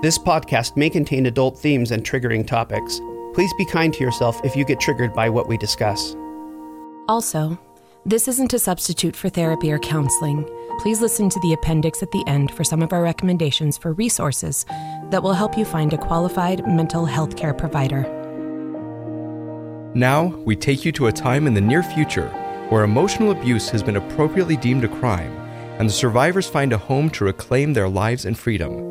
This podcast may contain adult themes and triggering topics. Please be kind to yourself if you get triggered by what we discuss. Also, this isn't a substitute for therapy or counseling. Please listen to the appendix at the end for some of our recommendations for resources that will help you find a qualified mental health care provider. Now, we take you to a time in the near future where emotional abuse has been appropriately deemed a crime and the survivors find a home to reclaim their lives and freedom.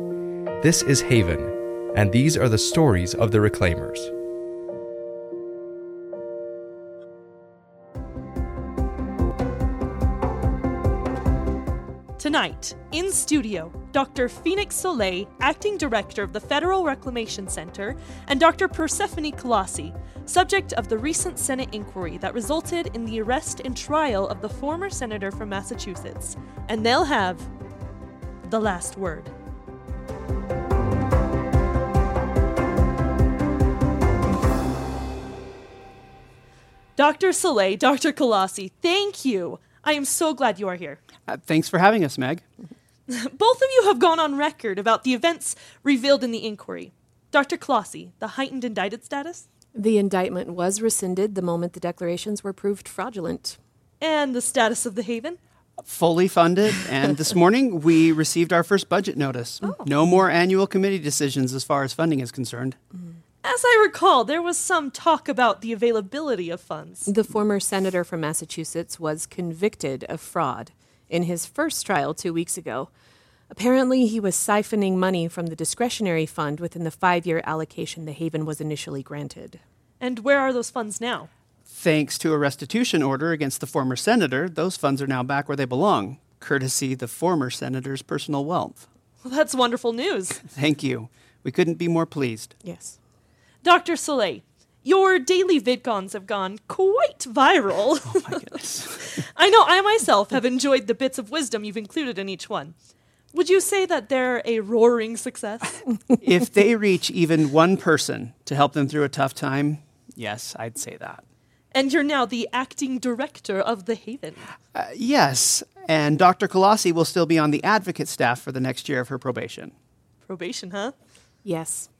This is Haven, and these are the stories of the reclaimers. Tonight, in studio, Dr. Phoenix Soleil, Acting Director of the Federal Reclamation Center, and Dr. Persephone Colossi, subject of the recent Senate inquiry that resulted in the arrest and trial of the former senator from Massachusetts. And they'll have the last word. Dr. Soleil, Dr. Colossi, thank you. I am so glad you are here. Uh, thanks for having us, Meg. Both of you have gone on record about the events revealed in the inquiry. Dr. Colossi, the heightened indicted status? The indictment was rescinded the moment the declarations were proved fraudulent. And the status of the Haven? Fully funded, and this morning we received our first budget notice. Oh. No more annual committee decisions as far as funding is concerned. As I recall, there was some talk about the availability of funds. The former senator from Massachusetts was convicted of fraud in his first trial two weeks ago. Apparently, he was siphoning money from the discretionary fund within the five year allocation the Haven was initially granted. And where are those funds now? Thanks to a restitution order against the former senator, those funds are now back where they belong, courtesy the former senator's personal wealth. Well, that's wonderful news. Thank you. We couldn't be more pleased. Yes. Dr. Soleil, your daily VidCons have gone quite viral. Oh my goodness. I know I myself have enjoyed the bits of wisdom you've included in each one. Would you say that they're a roaring success? if they reach even one person to help them through a tough time, yes, I'd say that. and you're now the acting director of the Haven. Uh, yes, and Dr. Colossi will still be on the advocate staff for the next year of her probation. Probation, huh? Yes.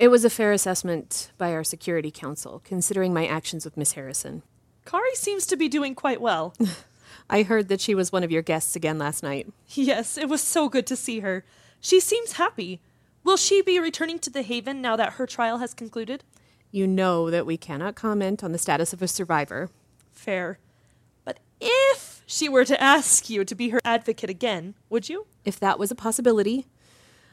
It was a fair assessment by our security council, considering my actions with Miss Harrison. Kari seems to be doing quite well. I heard that she was one of your guests again last night. yes, it was so good to see her. She seems happy. Will she be returning to the Haven now that her trial has concluded? You know that we cannot comment on the status of a survivor. Fair. But if she were to ask you to be her advocate again, would you? If that was a possibility,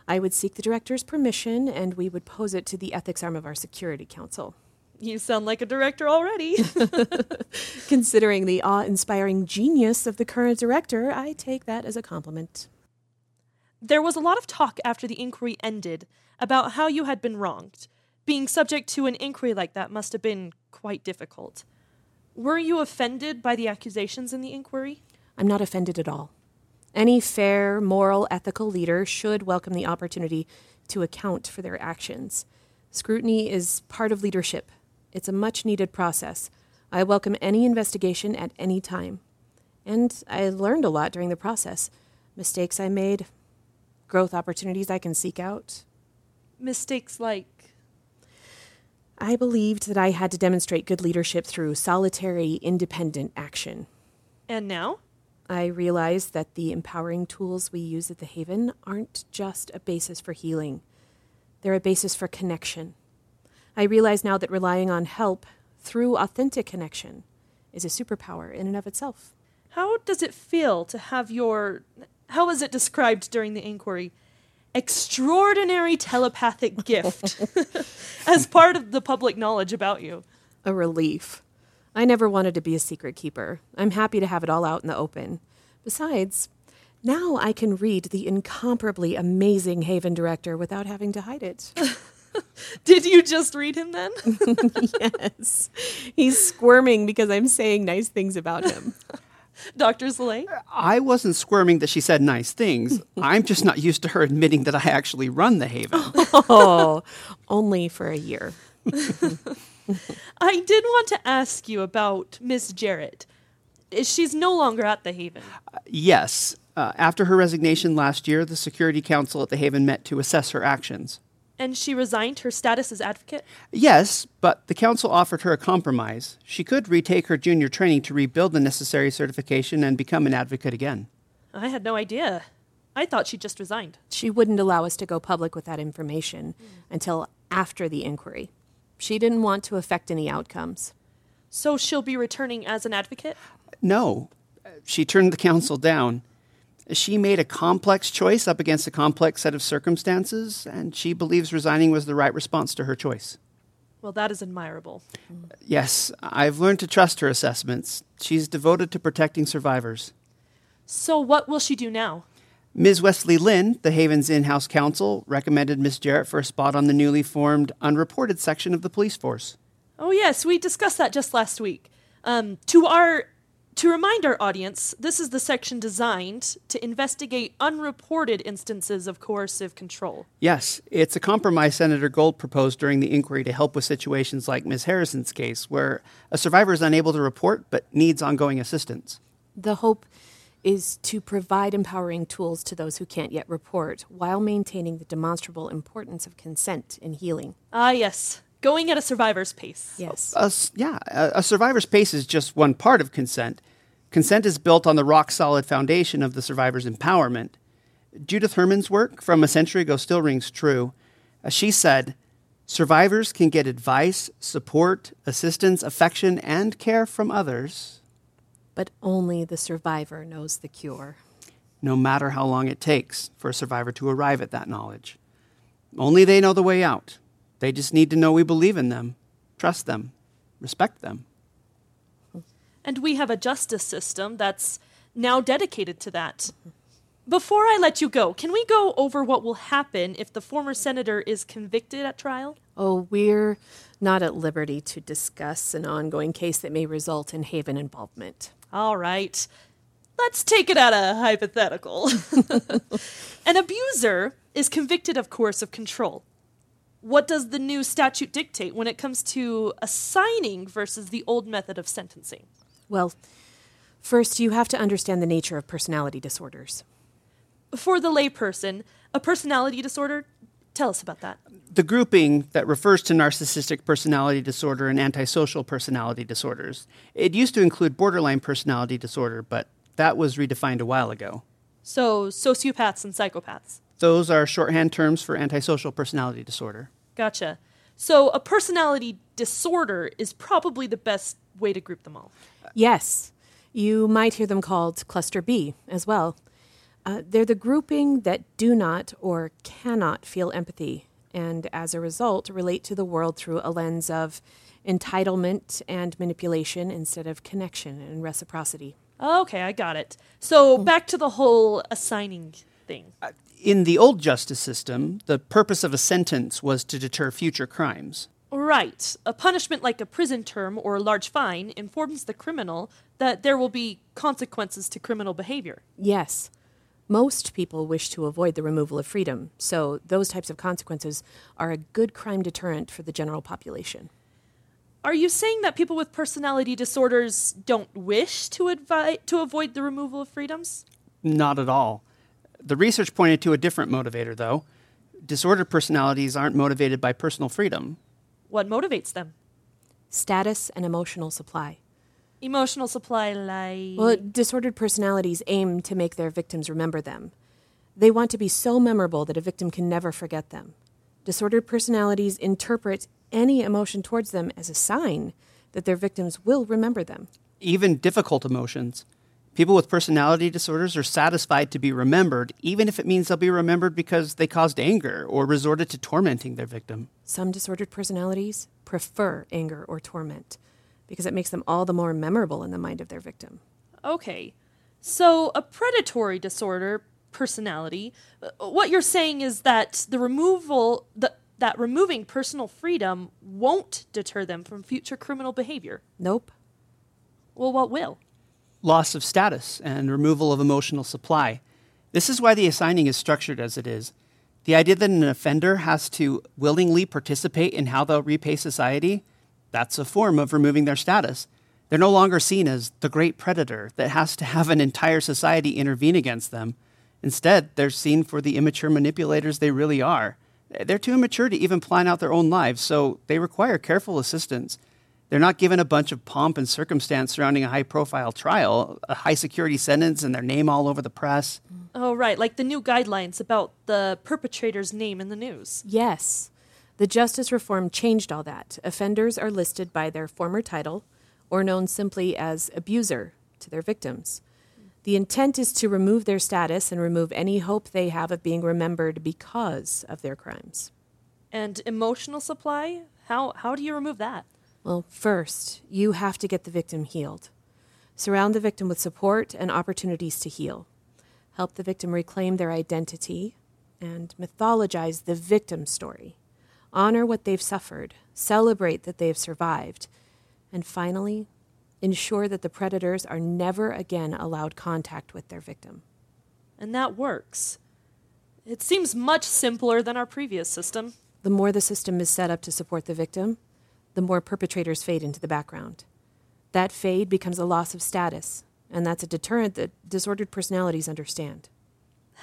I would seek the director's permission and we would pose it to the ethics arm of our security council. You sound like a director already. Considering the awe inspiring genius of the current director, I take that as a compliment. there was a lot of talk after the inquiry ended about how you had been wronged. Being subject to an inquiry like that must have been quite difficult. Were you offended by the accusations in the inquiry? I'm not offended at all. Any fair, moral, ethical leader should welcome the opportunity to account for their actions. Scrutiny is part of leadership. It's a much needed process. I welcome any investigation at any time. And I learned a lot during the process mistakes I made, growth opportunities I can seek out. Mistakes like. I believed that I had to demonstrate good leadership through solitary, independent action. And now? I realize that the empowering tools we use at the Haven aren't just a basis for healing, they're a basis for connection. I realize now that relying on help through authentic connection is a superpower in and of itself. How does it feel to have your. How was it described during the inquiry? Extraordinary telepathic gift as part of the public knowledge about you. A relief. I never wanted to be a secret keeper. I'm happy to have it all out in the open. Besides, now I can read the incomparably amazing Haven director without having to hide it. Did you just read him then? yes. He's squirming because I'm saying nice things about him. Dr. Soleil? I wasn't squirming that she said nice things. I'm just not used to her admitting that I actually run the Haven. oh, only for a year. I did want to ask you about Miss Jarrett. She's no longer at the Haven. yes, Uh, after her resignation last year, the Security Council at the Haven met to assess her actions. And she resigned her status as advocate? Yes, but the council offered her a compromise. She could retake her junior training to rebuild the necessary certification and become an advocate again. I had no idea. I thought she just resigned. She wouldn't allow us to go public with that information until after the inquiry. She didn't want to affect any outcomes. So she'll be returning as an advocate? No, she turned the council down. She made a complex choice up against a complex set of circumstances, and she believes resigning was the right response to her choice. Well, that is admirable. Yes, I've learned to trust her assessments. She's devoted to protecting survivors. So, what will she do now? Ms. Wesley Lynn, the Haven's in house counsel, recommended Miss Jarrett for a spot on the newly formed unreported section of the police force. Oh, yes, we discussed that just last week. Um, to our to remind our audience, this is the section designed to investigate unreported instances of coercive control. Yes, it's a compromise Senator Gold proposed during the inquiry to help with situations like Ms. Harrison's case, where a survivor is unable to report but needs ongoing assistance. The hope is to provide empowering tools to those who can't yet report while maintaining the demonstrable importance of consent in healing. Ah, yes, going at a survivor's pace. Yes. A s- yeah, a, a survivor's pace is just one part of consent. Consent is built on the rock solid foundation of the survivor's empowerment. Judith Herman's work from a century ago still rings true. As she said, survivors can get advice, support, assistance, affection, and care from others, But only the survivor knows the cure. no matter how long it takes for a survivor to arrive at that knowledge. Only they know the way out. They just need to know we believe in them, trust them, respect them. And we have a justice system that's now dedicated to that. Before I let you go, can we go over what will happen if the former senator is convicted at trial? Oh, we're not at liberty to discuss an ongoing case that may result in Haven involvement. All right. Let's take it out of hypothetical. An abuser is convicted of coercive control. What does the new statute dictate when it comes to assigning versus the old method of sentencing? Well, first, you have to understand the nature of personality disorders. For the layperson, a personality disorder, tell us about that. the grouping that refers to narcissistic personality disorder and antisocial personality disorders. It used to include borderline personality disorder, but that was redefined a while ago. So, sociopaths and psychopaths. Those are shorthand terms for antisocial personality disorder. Gotcha. So, a personality disorder is probably the best way to group them all. Yes, you might hear them called cluster B as well. Uh, they're the grouping that do not or cannot feel empathy, and as a result, relate to the world through a lens of entitlement and manipulation instead of connection and reciprocity. Okay, I got it. So, back to the whole assigning thing. In the old justice system, the purpose of a sentence was to deter future crimes. Right. A punishment like a prison term or a large fine informs the criminal that there will be consequences to criminal behavior. Yes, most people wish to avoid the removal of freedom, so those types of consequences are a good crime deterrent for the general population. Are you saying that people with personality disorders don't wish to advi- to avoid the removal of freedoms? Not at all. The research pointed to a different motivator, though. Disordered personalities aren't motivated by personal freedom. What motivates them? Status and emotional supply. Emotional supply like Well, disordered personalities aim to make their victims remember them. They want to be so memorable that a victim can never forget them. Disordered personalities interpret any emotion towards them as a sign that their victims will remember them. Even difficult emotions. People with personality disorders are satisfied to be remembered, even if it means they'll be remembered because they caused anger or resorted to tormenting their victim. Some disordered personalities prefer anger or torment because it makes them all the more memorable in the mind of their victim. Okay. So, a predatory disorder personality, uh, what you're saying is that the removal the, that removing personal freedom won't deter them from future criminal behavior. Nope. Well, what will? Loss of status and removal of emotional supply. This is why the assigning is structured as it is. The idea that an offender has to willingly participate in how they'll repay society, that's a form of removing their status. They're no longer seen as the great predator that has to have an entire society intervene against them. Instead, they're seen for the immature manipulators they really are. They're too immature to even plan out their own lives, so they require careful assistance. They're not given a bunch of pomp and circumstance surrounding a high profile trial, a high security sentence, and their name all over the press. Oh, right, like the new guidelines about the perpetrator's name in the news. Yes. The justice reform changed all that. Offenders are listed by their former title or known simply as abuser to their victims. The intent is to remove their status and remove any hope they have of being remembered because of their crimes. And emotional supply? How, how do you remove that? Well, first, you have to get the victim healed. Surround the victim with support and opportunities to heal. Help the victim reclaim their identity and mythologize the victim story. Honor what they've suffered, celebrate that they've survived, and finally, ensure that the predators are never again allowed contact with their victim. And that works. It seems much simpler than our previous system. The more the system is set up to support the victim, the more perpetrators fade into the background. That fade becomes a loss of status, and that's a deterrent that disordered personalities understand.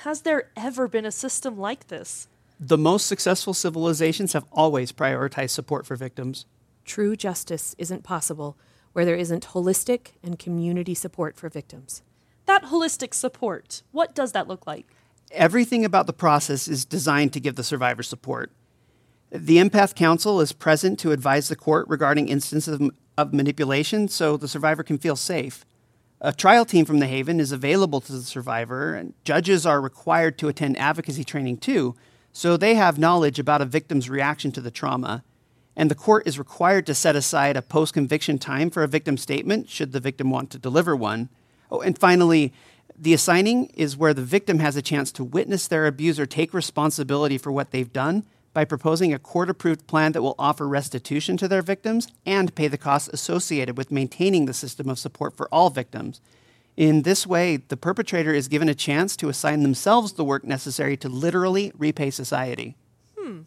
Has there ever been a system like this? The most successful civilizations have always prioritized support for victims. True justice isn't possible where there isn't holistic and community support for victims. That holistic support, what does that look like? Everything about the process is designed to give the survivor support. The Empath Council is present to advise the court regarding instances of, of manipulation so the survivor can feel safe. A trial team from the Haven is available to the survivor, and judges are required to attend advocacy training too, so they have knowledge about a victim's reaction to the trauma and the court is required to set aside a post conviction time for a victim statement should the victim want to deliver one. Oh, and finally, the assigning is where the victim has a chance to witness their abuser take responsibility for what they've done by proposing a court approved plan that will offer restitution to their victims and pay the costs associated with maintaining the system of support for all victims. In this way, the perpetrator is given a chance to assign themselves the work necessary to literally repay society. Hmm.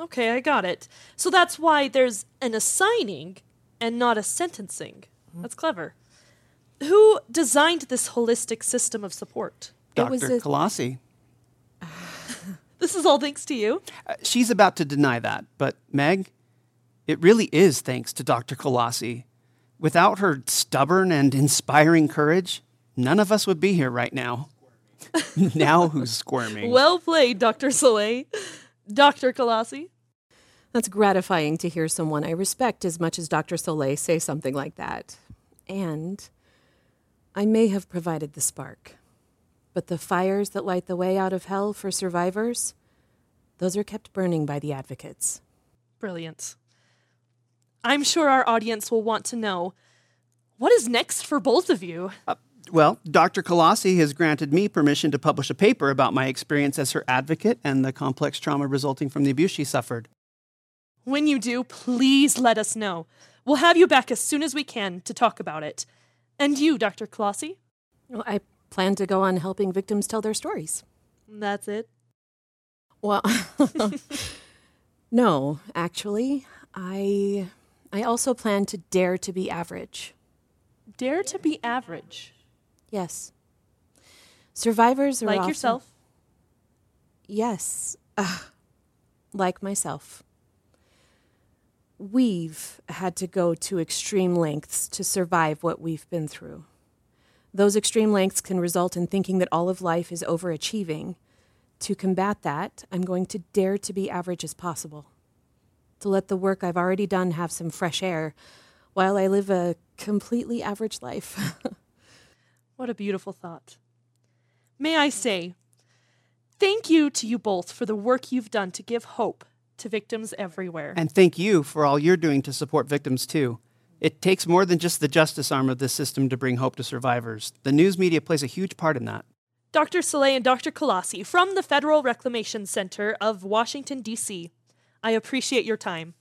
Okay, I got it. So that's why there's an assigning and not a sentencing. That's clever. Who designed this holistic system of support? Dr. Colossi. this is all thanks to you? Uh, she's about to deny that, but Meg, it really is thanks to Dr. Colossi. Without her stubborn and inspiring courage, none of us would be here right now. now who's squirming? Well played, Dr. Soleil. Dr. Colossi? That's gratifying to hear someone I respect as much as Dr. Soleil say something like that. And I may have provided the spark, but the fires that light the way out of hell for survivors, those are kept burning by the advocates. Brilliant. I'm sure our audience will want to know what is next for both of you? Uh, well, Dr. Colossi has granted me permission to publish a paper about my experience as her advocate and the complex trauma resulting from the abuse she suffered. When you do, please let us know. We'll have you back as soon as we can to talk about it. And you, Dr. Colossi? Well, I plan to go on helping victims tell their stories. That's it? Well, no, actually, I I also plan to dare to be average. Dare to be average. Yes. Survivors are like often, yourself. Yes, uh, like myself. We've had to go to extreme lengths to survive what we've been through. Those extreme lengths can result in thinking that all of life is overachieving. To combat that, I'm going to dare to be average as possible. To let the work I've already done have some fresh air while I live a completely average life. What a beautiful thought. May I say, thank you to you both for the work you've done to give hope to victims everywhere. And thank you for all you're doing to support victims, too. It takes more than just the justice arm of this system to bring hope to survivors. The news media plays a huge part in that. Dr. Soleil and Dr. Colossi from the Federal Reclamation Center of Washington, D.C., I appreciate your time.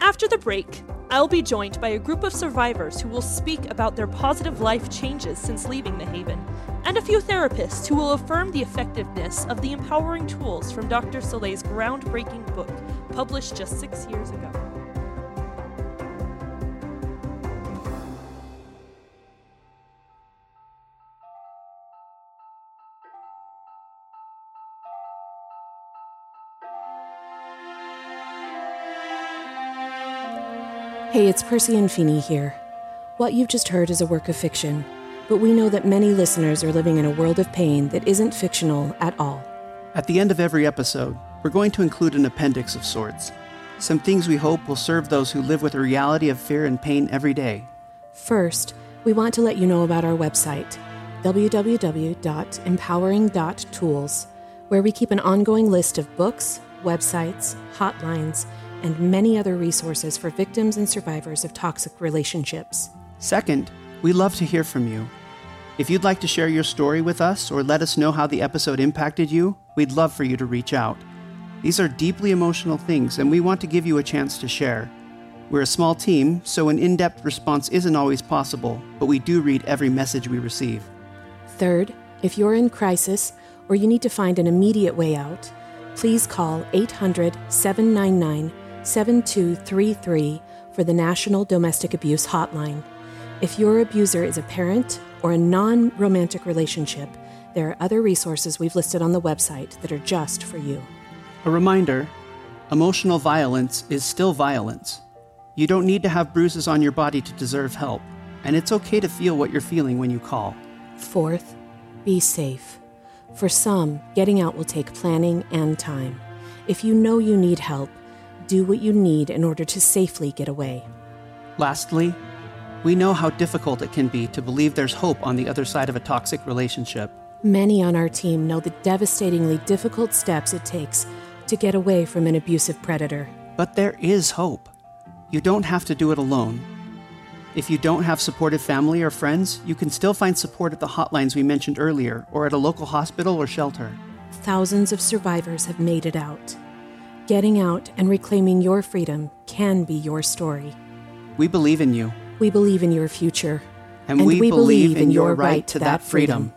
After the break, I'll be joined by a group of survivors who will speak about their positive life changes since leaving the Haven, and a few therapists who will affirm the effectiveness of the empowering tools from Dr. Soleil's groundbreaking book, published just six years ago. Hey, it's Persy and Feeney here. What you've just heard is a work of fiction, but we know that many listeners are living in a world of pain that isn't fictional at all. At the end of every episode, we're going to include an appendix of sorts. Some things we hope will serve those who live with the reality of fear and pain every day. First, we want to let you know about our website, www.empowering.tools, where we keep an ongoing list of books, websites, hotlines, and many other resources for victims and survivors of toxic relationships. Second, we love to hear from you. If you'd like to share your story with us or let us know how the episode impacted you, we'd love for you to reach out. These are deeply emotional things, and we want to give you a chance to share. We're a small team, so an in depth response isn't always possible, but we do read every message we receive. Third, if you're in crisis or you need to find an immediate way out, please call 800 799 7233 for the National Domestic Abuse Hotline. If your abuser is a parent or a non romantic relationship, there are other resources we've listed on the website that are just for you. A reminder emotional violence is still violence. You don't need to have bruises on your body to deserve help, and it's okay to feel what you're feeling when you call. Fourth, be safe. For some, getting out will take planning and time. If you know you need help, do what you need in order to safely get away. Lastly, we know how difficult it can be to believe there's hope on the other side of a toxic relationship. Many on our team know the devastatingly difficult steps it takes to get away from an abusive predator. But there is hope. You don't have to do it alone. If you don't have supportive family or friends, you can still find support at the hotlines we mentioned earlier or at a local hospital or shelter. Thousands of survivors have made it out. Getting out and reclaiming your freedom can be your story. We believe in you, We believe in your future. and, we, believe in your right to that freedom.